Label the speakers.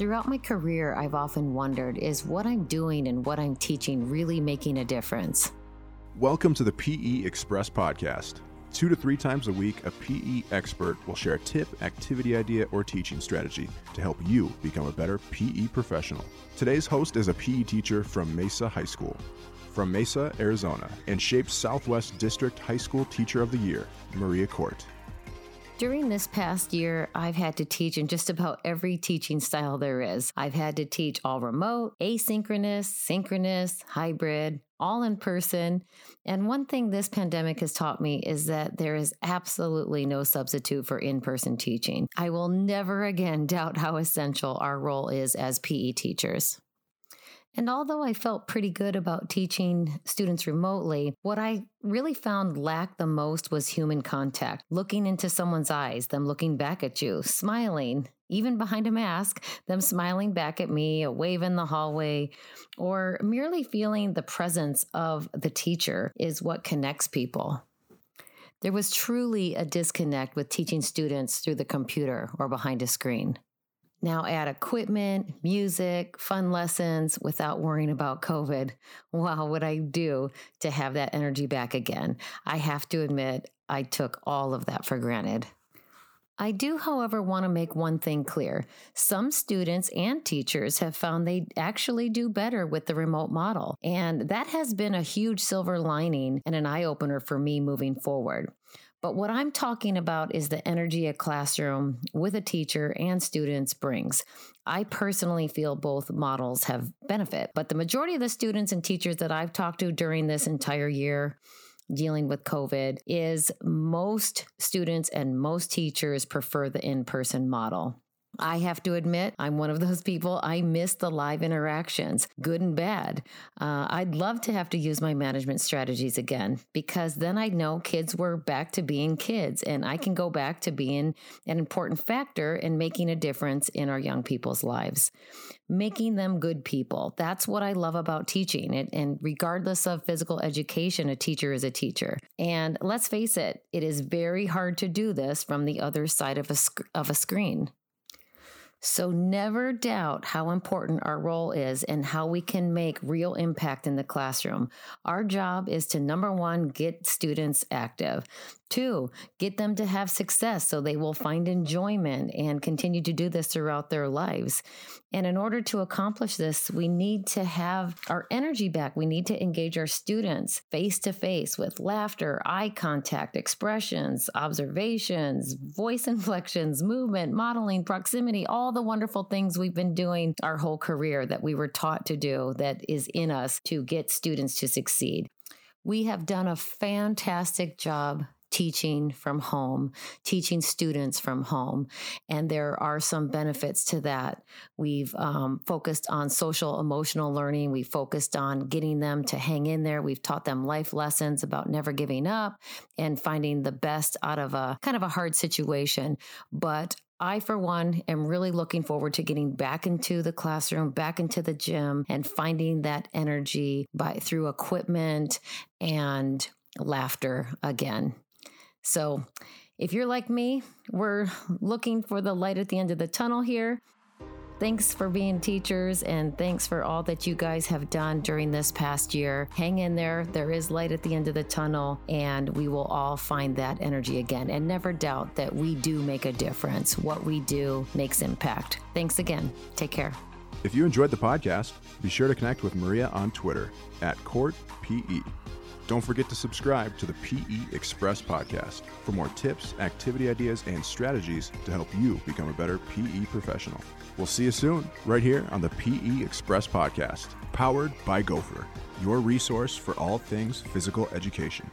Speaker 1: Throughout my career, I've often wondered is what I'm doing and what I'm teaching really making a difference?
Speaker 2: Welcome to the PE Express podcast. Two to three times a week, a PE expert will share a tip, activity idea, or teaching strategy to help you become a better PE professional. Today's host is a PE teacher from Mesa High School. From Mesa, Arizona, and SHAPE Southwest District High School Teacher of the Year, Maria Court.
Speaker 1: During this past year, I've had to teach in just about every teaching style there is. I've had to teach all remote, asynchronous, synchronous, hybrid, all in person. And one thing this pandemic has taught me is that there is absolutely no substitute for in person teaching. I will never again doubt how essential our role is as PE teachers. And although I felt pretty good about teaching students remotely, what I really found lacked the most was human contact, looking into someone's eyes, them looking back at you, smiling, even behind a mask, them smiling back at me, a wave in the hallway, or merely feeling the presence of the teacher is what connects people. There was truly a disconnect with teaching students through the computer or behind a screen. Now add equipment, music, fun lessons without worrying about COVID. Wow, what I do to have that energy back again. I have to admit, I took all of that for granted. I do, however, want to make one thing clear. Some students and teachers have found they actually do better with the remote model. And that has been a huge silver lining and an eye opener for me moving forward. But what I'm talking about is the energy a classroom with a teacher and students brings. I personally feel both models have benefit, but the majority of the students and teachers that I've talked to during this entire year dealing with COVID is most students and most teachers prefer the in person model. I have to admit, I'm one of those people. I miss the live interactions, good and bad. Uh, I'd love to have to use my management strategies again because then I know kids were back to being kids and I can go back to being an important factor in making a difference in our young people's lives, making them good people. That's what I love about teaching. It, and regardless of physical education, a teacher is a teacher. And let's face it, it is very hard to do this from the other side of a, sc- of a screen. So never doubt how important our role is and how we can make real impact in the classroom. Our job is to number one, get students active. Two, get them to have success so they will find enjoyment and continue to do this throughout their lives. And in order to accomplish this, we need to have our energy back. We need to engage our students face to face with laughter, eye contact, expressions, observations, voice inflections, movement, modeling, proximity, all the wonderful things we've been doing our whole career that we were taught to do that is in us to get students to succeed. We have done a fantastic job teaching from home, teaching students from home. And there are some benefits to that. We've um, focused on social emotional learning. We focused on getting them to hang in there. We've taught them life lessons about never giving up and finding the best out of a kind of a hard situation. But I, for one, am really looking forward to getting back into the classroom, back into the gym, and finding that energy by through equipment and laughter again. So, if you're like me, we're looking for the light at the end of the tunnel here. Thanks for being teachers and thanks for all that you guys have done during this past year. Hang in there. There is light at the end of the tunnel and we will all find that energy again. And never doubt that we do make a difference. What we do makes impact. Thanks again. Take care.
Speaker 2: If you enjoyed the podcast, be sure to connect with Maria on Twitter at CourtPE. Don't forget to subscribe to the PE Express podcast for more tips, activity ideas, and strategies to help you become a better PE professional. We'll see you soon, right here on the PE Express podcast, powered by Gopher, your resource for all things physical education.